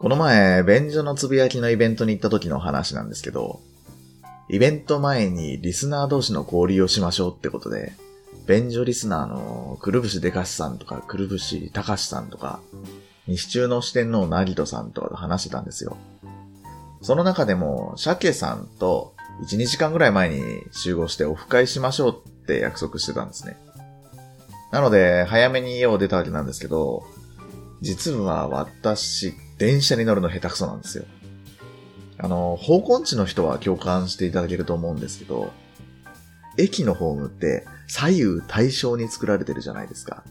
この前、便所のつぶやきのイベントに行った時の話なんですけど、イベント前にリスナー同士の交流をしましょうってことで、便所リスナーのくるぶしでかしさんとか、くるぶしたかしさんとか、西中の四天王なぎとさんとかと話してたんですよ。その中でも、鮭さんと1、2時間ぐらい前に集合してオフ会しましょうって約束してたんですね。なので、早めに家を出たわけなんですけど、実は私、電車に乗るの下手くそなんですよ。あの、方向地の人は共感していただけると思うんですけど、駅のホームって左右対称に作られてるじゃないですか。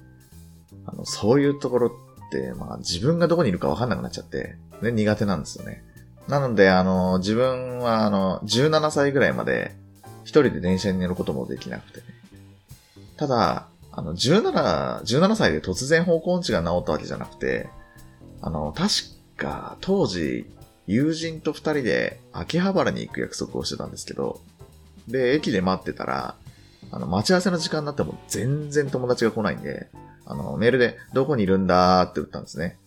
あの、そういうところって、まあ自分がどこにいるかわかんなくなっちゃって、ね、苦手なんですよね。なので、あの、自分はあの、17歳ぐらいまで一人で電車に乗ることもできなくてね。ただ、あの、17、17歳で突然方向音痴が治ったわけじゃなくて、あの、確か、当時、友人と二人で秋葉原に行く約束をしてたんですけど、で、駅で待ってたら、あの、待ち合わせの時間になっても全然友達が来ないんで、あの、メールで、どこにいるんだーって打ったんですね。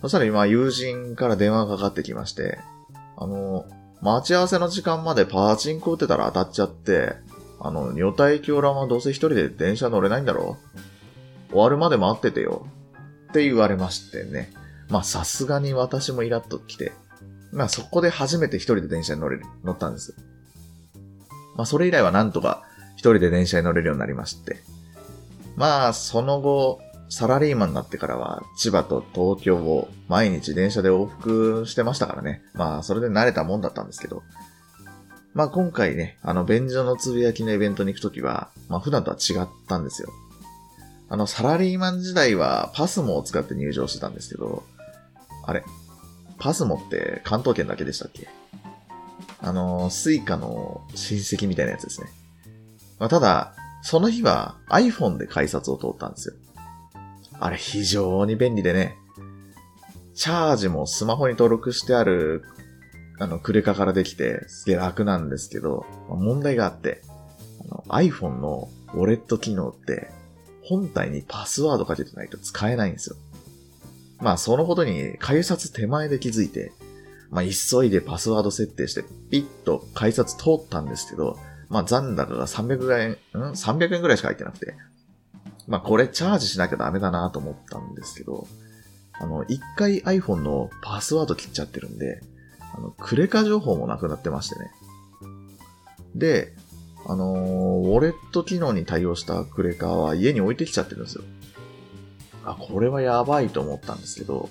そしたら今、友人から電話がかかってきまして、あの、待ち合わせの時間までパーチンコ打ってたら当たっちゃって、あの、女体狂乱はどうせ一人で電車乗れないんだろ終わるまで待っててよ。って言われましてね。まあさすがに私もイラッと来て、まあそこで初めて一人で電車に乗れる、乗ったんです。まあそれ以来はなんとか一人で電車に乗れるようになりまして。まあその後、サラリーマンになってからは千葉と東京を毎日電車で往復してましたからね。まあそれで慣れたもんだったんですけど。まあ今回ね、あの便所のつぶやきのイベントに行くときは、まあ普段とは違ったんですよ。あのサラリーマン時代は PASMO を使って入場してたんですけど、あれ PASMO って関東圏だけでしたっけ？あの、 Suica の親戚みたいなやつですね。まあ、ただ、その日は iPhone で改札を通ったんですよ。あれ非常に便利でね、チャージもスマホに登録してある、あの、クレカからできて、すげえ楽なんですけど、ま問題があって、あの iPhone のウォレット機能って、本体にパスワードかけてないと使えないんですよ。まあ、そのことに改札手前で気づいて、まあ、急いでパスワード設定して、ピッと改札通ったんですけど、まあ、残高が300円、ん ?300 円ぐらいしか入ってなくて、まあ、これチャージしなきゃダメだなと思ったんですけど、あの、一回 iPhone のパスワード切っちゃってるんで、あの、クレカ情報もなくなってましてね。で、あのー、ウォレット機能に対応したクレカは家に置いてきちゃってるんですよ。あ、これはやばいと思ったんですけど、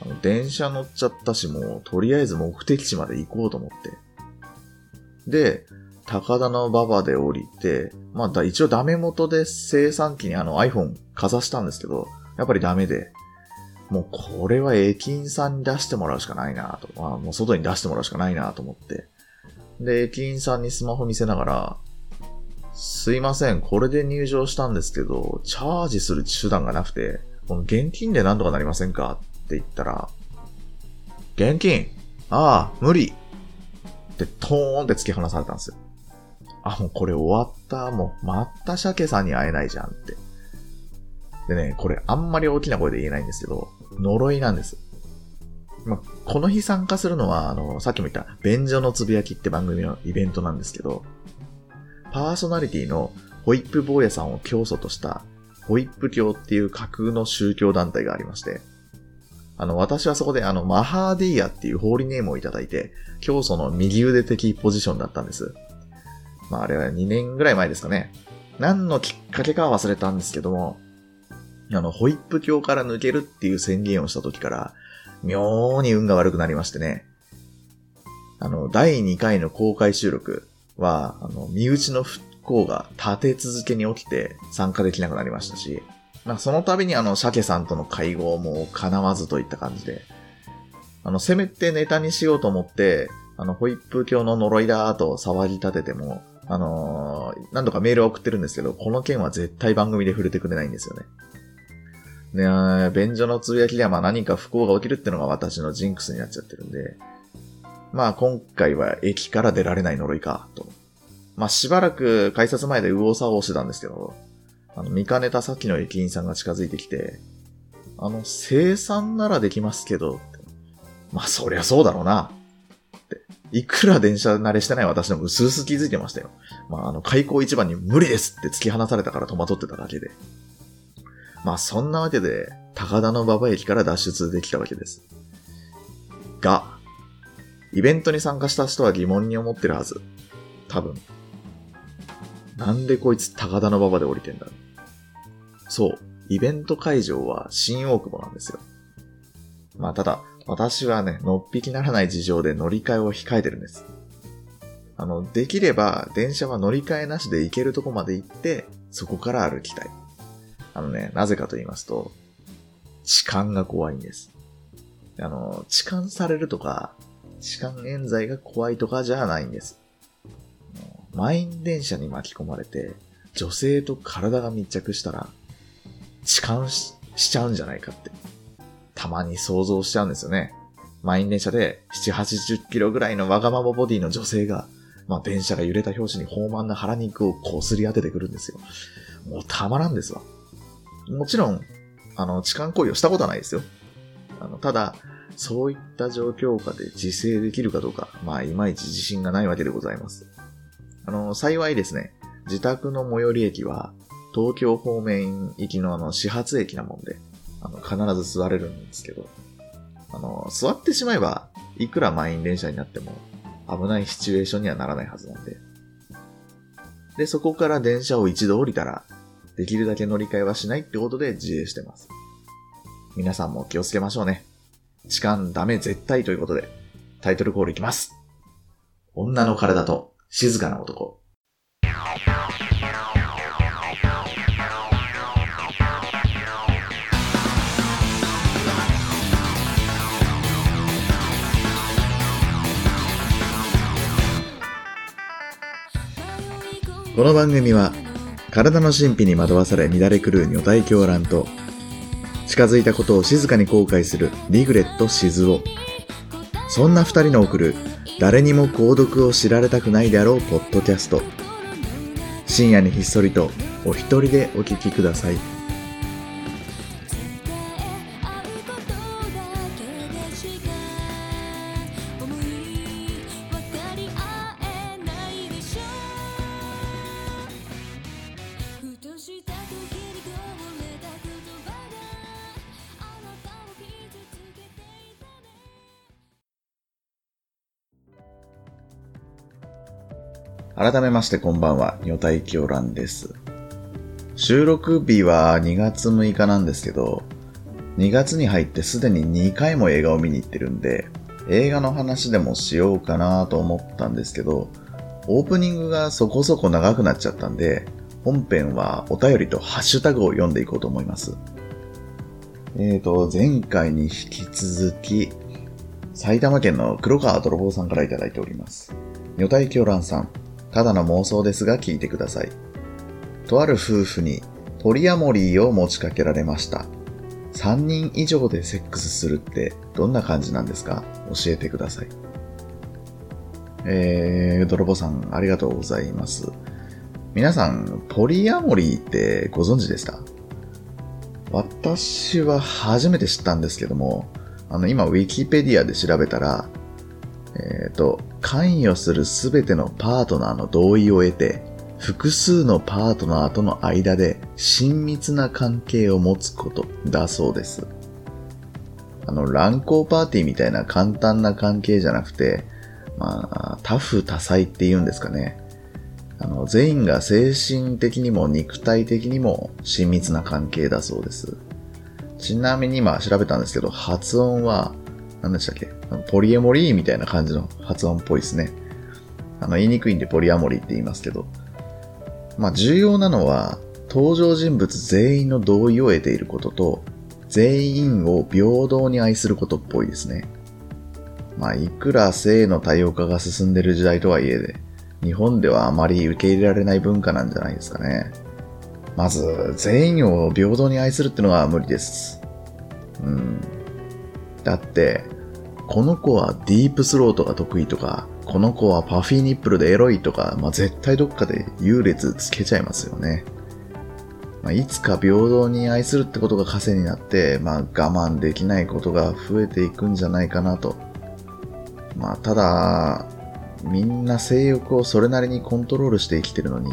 あの電車乗っちゃったし、もう、とりあえず目的地まで行こうと思って。で、高田の馬場で降りて、まあ、一応ダメ元で生産機にあの iPhone かざしたんですけど、やっぱりダメで、もうこれは駅員さんに出してもらうしかないなと、まあ、もう外に出してもらうしかないなと思って。で、駅員さんにスマホ見せながら、すいません、これで入場したんですけど、チャージする手段がなくて、この現金で何とかなりませんかって言ったら、現金ああ、無理ってトーンって突き放されたんですよ。あ、もうこれ終わった。もう、また鮭さんに会えないじゃんって。でね、これあんまり大きな声で言えないんですけど、呪いなんです。まこの日参加するのは、あの、さっきも言った、便所のつぶやきって番組のイベントなんですけど、パーソナリティのホイップ坊やさんを教祖としたホイップ教っていう架空の宗教団体がありまして、あの、私はそこであの、マハーディーヤっていうホーリーネームをいただいて、教祖の右腕的ポジションだったんです。まあ、あれは2年ぐらい前ですかね。何のきっかけかは忘れたんですけども、あの、ホイップ教から抜けるっていう宣言をした時から、妙に運が悪くなりましてね。あの、第2回の公開収録、は、あの、身内の不幸が立て続けに起きて参加できなくなりましたし、まあ、その度にあの、鮭さんとの会合も叶わずといった感じで、あの、せめてネタにしようと思って、あの、ホイップ教の呪いだーと騒ぎ立てても、あのー、何度かメールを送ってるんですけど、この件は絶対番組で触れてくれないんですよね。ね便所のつぶやきではまあ何か不幸が起きるってのが私のジンクスになっちゃってるんで、まあ今回は駅から出られない呪いか、と。まあしばらく改札前で右往左往してたんですけど、あの、見かねたさっきの駅員さんが近づいてきて、あの、生産ならできますけど、まあそりゃそうだろうな。って。いくら電車慣れしてない私でも薄々気づいてましたよ。まああの開口一番に無理ですって突き放されたから戸惑ってただけで。まあそんなわけで、高田馬場駅から脱出できたわけです。が、イベントに参加した人は疑問に思ってるはず。多分。なんでこいつ高田の馬場で降りてんだろう。そう。イベント会場は新大久保なんですよ。まあただ、私はね、のっぴきならない事情で乗り換えを控えてるんです。あの、できれば電車は乗り換えなしで行けるとこまで行って、そこから歩きたい。あのね、なぜかと言いますと、痴漢が怖いんです。あの、痴漢されるとか、痴漢冤罪が怖いとかじゃないんです。満員電車に巻き込まれて、女性と体が密着したら、痴漢しちゃうんじゃないかって、たまに想像しちゃうんですよね。満員電車で7、80キロぐらいのわがままボディの女性が、まあ電車が揺れた拍子に豊満な腹肉をこすり当ててくるんですよ。もうたまらんですわ。もちろん、あの、痴漢行為をしたことはないですよ。あの、ただ、そういった状況下で自制できるかどうか、まあ、いまいち自信がないわけでございます。あの、幸いですね、自宅の最寄り駅は、東京方面行きのあの、始発駅なもんで、あの、必ず座れるんですけど、あの、座ってしまえば、いくら満員電車になっても、危ないシチュエーションにはならないはずなんで。で、そこから電車を一度降りたら、できるだけ乗り換えはしないってことで自衛してます。皆さんも気をつけましょうね。痴漢ダメ絶対ということで、タイトルコールいきます。女の体と静かな男。この番組は体の神秘に惑わされ乱れ狂う女体狂乱と近づいたことを静かに後悔するリグレット静雄。そんな2人の送る誰にも購読を知られたくないであろうポッドキャスト。深夜にひっそりとお一人でお聴きください。改めましてこんばんは、女体狂乱です。収録日は2月6日なんですけど、2月に入ってすでに2回も映画を見に行ってるんで、映画の話でもしようかなと思ったんですけど、オープニングがそこそこ長くなっちゃったんで、本編はお便りとハッシュタグを読んでいこうと思います。えーと、前回に引き続き、埼玉県の黒川泥棒さんからいただいております。女体狂乱さん、ただの妄想ですが聞いてください。とある夫婦にポリアモリーを持ちかけられました。3人以上でセックスするってどんな感じなんですか？教えてください。えー、泥棒さんありがとうございます。皆さん、ポリアモリーってご存知でした？私は初めて知ったんですけども、あの、今、ウィキペディアで調べたら、えっ、ー、と、関与するすべてのパートナーの同意を得て、複数のパートナーとの間で親密な関係を持つことだそうです。あの、乱交パーティーみたいな簡単な関係じゃなくて、まあ、多夫多妻って言うんですかね。あの、全員が精神的にも肉体的にも親密な関係だそうです。ちなみに今調べたんですけど、発音は何でしたっけ？ポリエモリーみたいな感じの発音っぽいですね。あの、言いにくいんでポリアモリーって言いますけど。まあ、重要なのは、登場人物全員の同意を得ていることと、全員を平等に愛することっぽいですね。まあ、いくら性の多様化が進んでる時代とはいえで、日本ではあまり受け入れられない文化なんじゃないですかね。まず、全員を平等に愛するってのは無理です。うん。だって、この子はディープスロートが得意とか、この子はパフィーニップルでエロいとか、まあ、絶対どっかで優劣つけちゃいますよね。まあ、いつか平等に愛するってことが枷になって、まあ、我慢できないことが増えていくんじゃないかなと。まあ、ただ、みんな性欲をそれなりにコントロールして生きてるのに、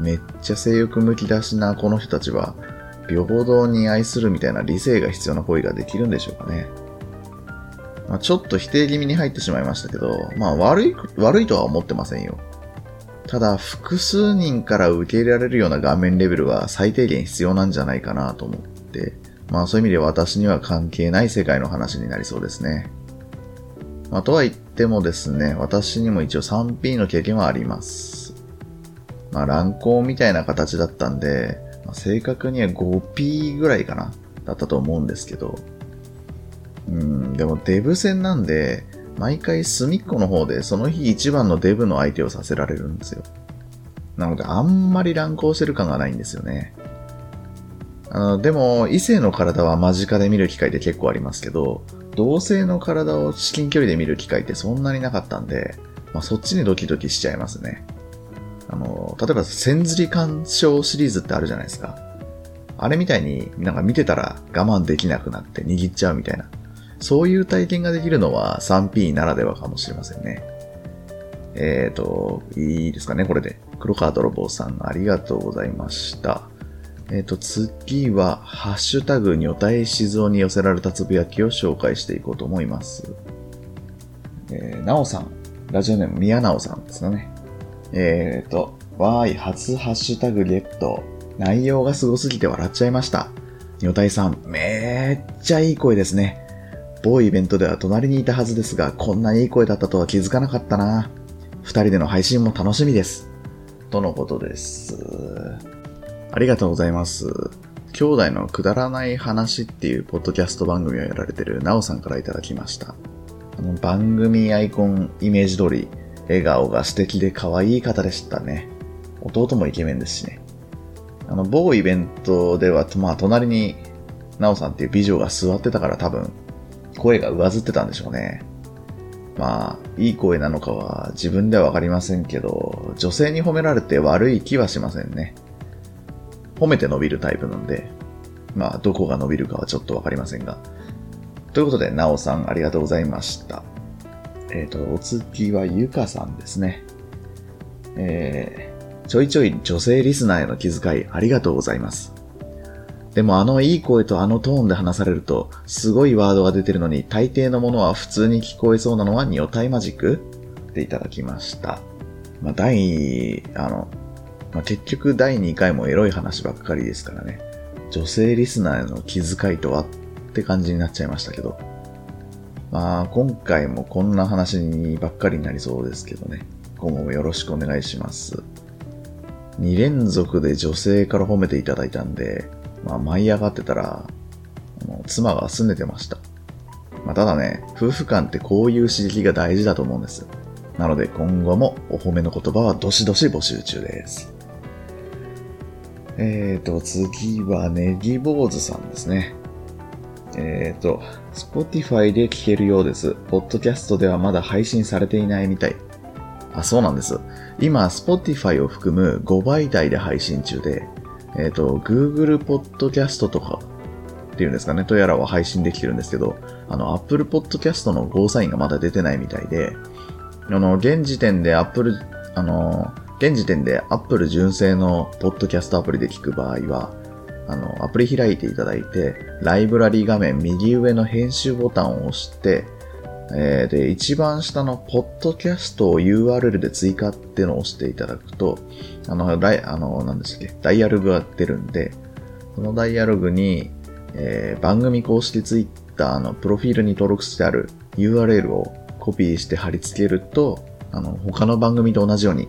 めっちゃ性欲むき出しなこの人たちは、平等に愛するみたいな理性が必要な行為ができるんでしょうかね。まあ、ちょっと否定気味に入ってしまいましたけど、まあ悪い、悪いとは思ってませんよ。ただ、複数人から受け入れられるような画面レベルは最低限必要なんじゃないかなと思って、まあそういう意味で私には関係ない世界の話になりそうですね。まあとは言ってもですね、私にも一応 3P の経験はあります。まあ乱行みたいな形だったんで、まあ、正確には 5P ぐらいかなだったと思うんですけど、うん、でもデブ戦なんで、毎回隅っこの方でその日一番のデブの相手をさせられるんですよ。なのであんまり乱行してる感がないんですよね。あの、でも異性の体は間近で見る機会って結構ありますけど、同性の体を至近距離で見る機会ってそんなになかったんで、まあ、そっちにドキドキしちゃいますね。あの、例えば、千釣り鑑賞シリーズってあるじゃないですか。あれみたいになんか見てたら我慢できなくなって握っちゃうみたいな。そういう体験ができるのは 3P ならではかもしれませんね。えっ、ー、と、いいですかね、これで。黒川泥棒さん、ありがとうございました。えっ、ー、と、次は、ハッシュタグ、女体静雄に寄せられたつぶやきを紹介していこうと思います。えー、なおさん、ラジオネーム、宮なおさんですかね。えっ、ー、と、わーい、初ハッシュタグゲット。内容がすごすぎて笑っちゃいました。女体さん、めっちゃいい声ですね。某イベントでは隣にいたはずですが、こんないい声だったとは気づかなかったな。二人での配信も楽しみです。とのことです。ありがとうございます。兄弟のくだらない話っていうポッドキャスト番組をやられてるなおさんからいただきました。あの番組アイコンイメージ通り、笑顔が素敵で可愛い方でしたね。弟もイケメンですしね。あの、某イベントでは、まあ、隣に、なおさんっていう美女が座ってたから多分、声が上ずってたんでしょうね。まあ、いい声なのかは自分ではわかりませんけど、女性に褒められて悪い気はしませんね。褒めて伸びるタイプなんで、まあ、どこが伸びるかはちょっとわかりませんが。ということで、なおさんありがとうございました。えっ、ー、と、お次はゆかさんですね。えー、ちょいちょい女性リスナーへの気遣いありがとうございます。でもあのいい声とあのトーンで話されると、すごいワードが出てるのに大抵のものは普通に聞こえそうなのはニオタイマジックっていただきました。まあ、第、あの、まあ、結局第2回もエロい話ばっかりですからね。女性リスナーへの気遣いとはって感じになっちゃいましたけど。まあ、今回もこんな話にばっかりになりそうですけどね。今後もよろしくお願いします。2連続で女性から褒めていただいたんで、まあ、舞い上がってたら、妻が拗ねてました。まあ、ただね、夫婦間ってこういう刺激が大事だと思うんです。なので今後もお褒めの言葉はどしどし募集中です。えーと、次はネギ坊主さんですね。えーと、Spotify で聞けるようです。ポッドキャストではまだ配信されていないみたい。あ、そうなんです。今、Spotify を含む5媒体で配信中で、えっ、ー、と、Google Podcast とかっていうんですかね、とやらは配信できてるんですけど、あの、Apple Podcast のゴーサインがまだ出てないみたいで、あの、現時点で Apple、あの、現時点で Apple 純正のポッドキャストアプリで聞く場合は、あの、アプリ開いていただいて、ライブラリ画面右上の編集ボタンを押して、えー、で、一番下のポッドキャストを URL で追加っていうのを押していただくと、あの、ダイ、あの、何でしたっけ、ダイアログが出るんで、そのダイアログに、えー、番組公式ツイッターのプロフィールに登録してある URL をコピーして貼り付けると、あの、他の番組と同じように、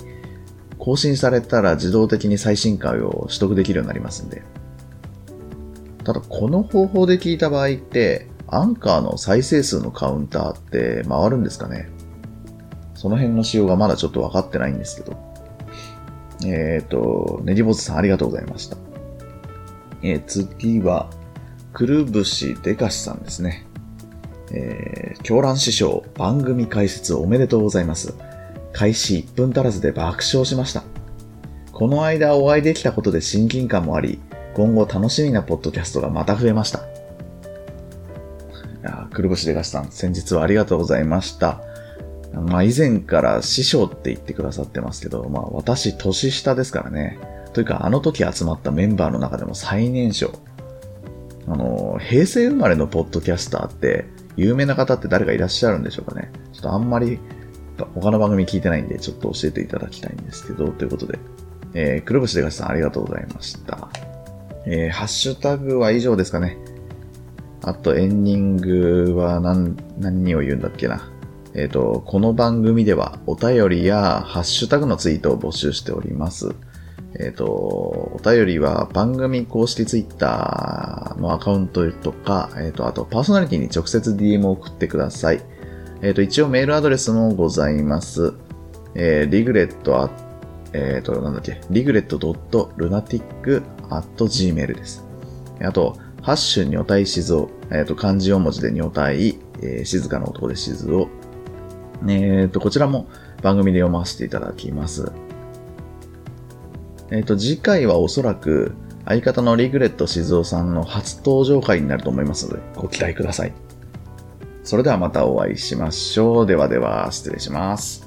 更新されたら自動的に最新回を取得できるようになりますんで。ただ、この方法で聞いた場合って、アンカーの再生数のカウンターって回るんですかねその辺の仕様がまだちょっと分かってないんですけど。えっ、ー、と、ネギボスさんありがとうございました。えー、次は、くるぶしでかしさんですね。えー、狂乱師匠、番組解説おめでとうございます。開始1分足らずで爆笑しました。この間お会いできたことで親近感もあり、今後楽しみなポッドキャストがまた増えました。いやくるぶしでがしさん、先日はありがとうございました。まあ以前から師匠って言ってくださってますけど、まあ私年下ですからね。というかあの時集まったメンバーの中でも最年少。あの、平成生まれのポッドキャスターって有名な方って誰かいらっしゃるんでしょうかね。ちょっとあんまり他の番組聞いてないんでちょっと教えていただきたいんですけど、ということで。えー、くるぶしでがしさんありがとうございました。えー、ハッシュタグは以上ですかね。あとエンディングは何、何を言うんだっけな。えっ、ー、と、この番組ではお便りやハッシュタグのツイートを募集しております。えっ、ー、と、お便りは番組公式ツイッターのアカウントとか、えっ、ー、と、あとパーソナリティに直接 DM を送ってください。えっ、と、一応メールアドレスもございます。えー、regret えっ、と、なんだっけ、regret.lunatic.gmail です。あと、ハッシュ女体静を、えっ、と、漢字4文字で女体、えー、静かな男で静を、えっ、ー、と、こちらも番組で読ませていただきます。えっ、と、次回はおそらく相方のリグレット静雄さんの初登場回になると思いますので、ご期待ください。それではまたお会いしましょう。ではでは、失礼します。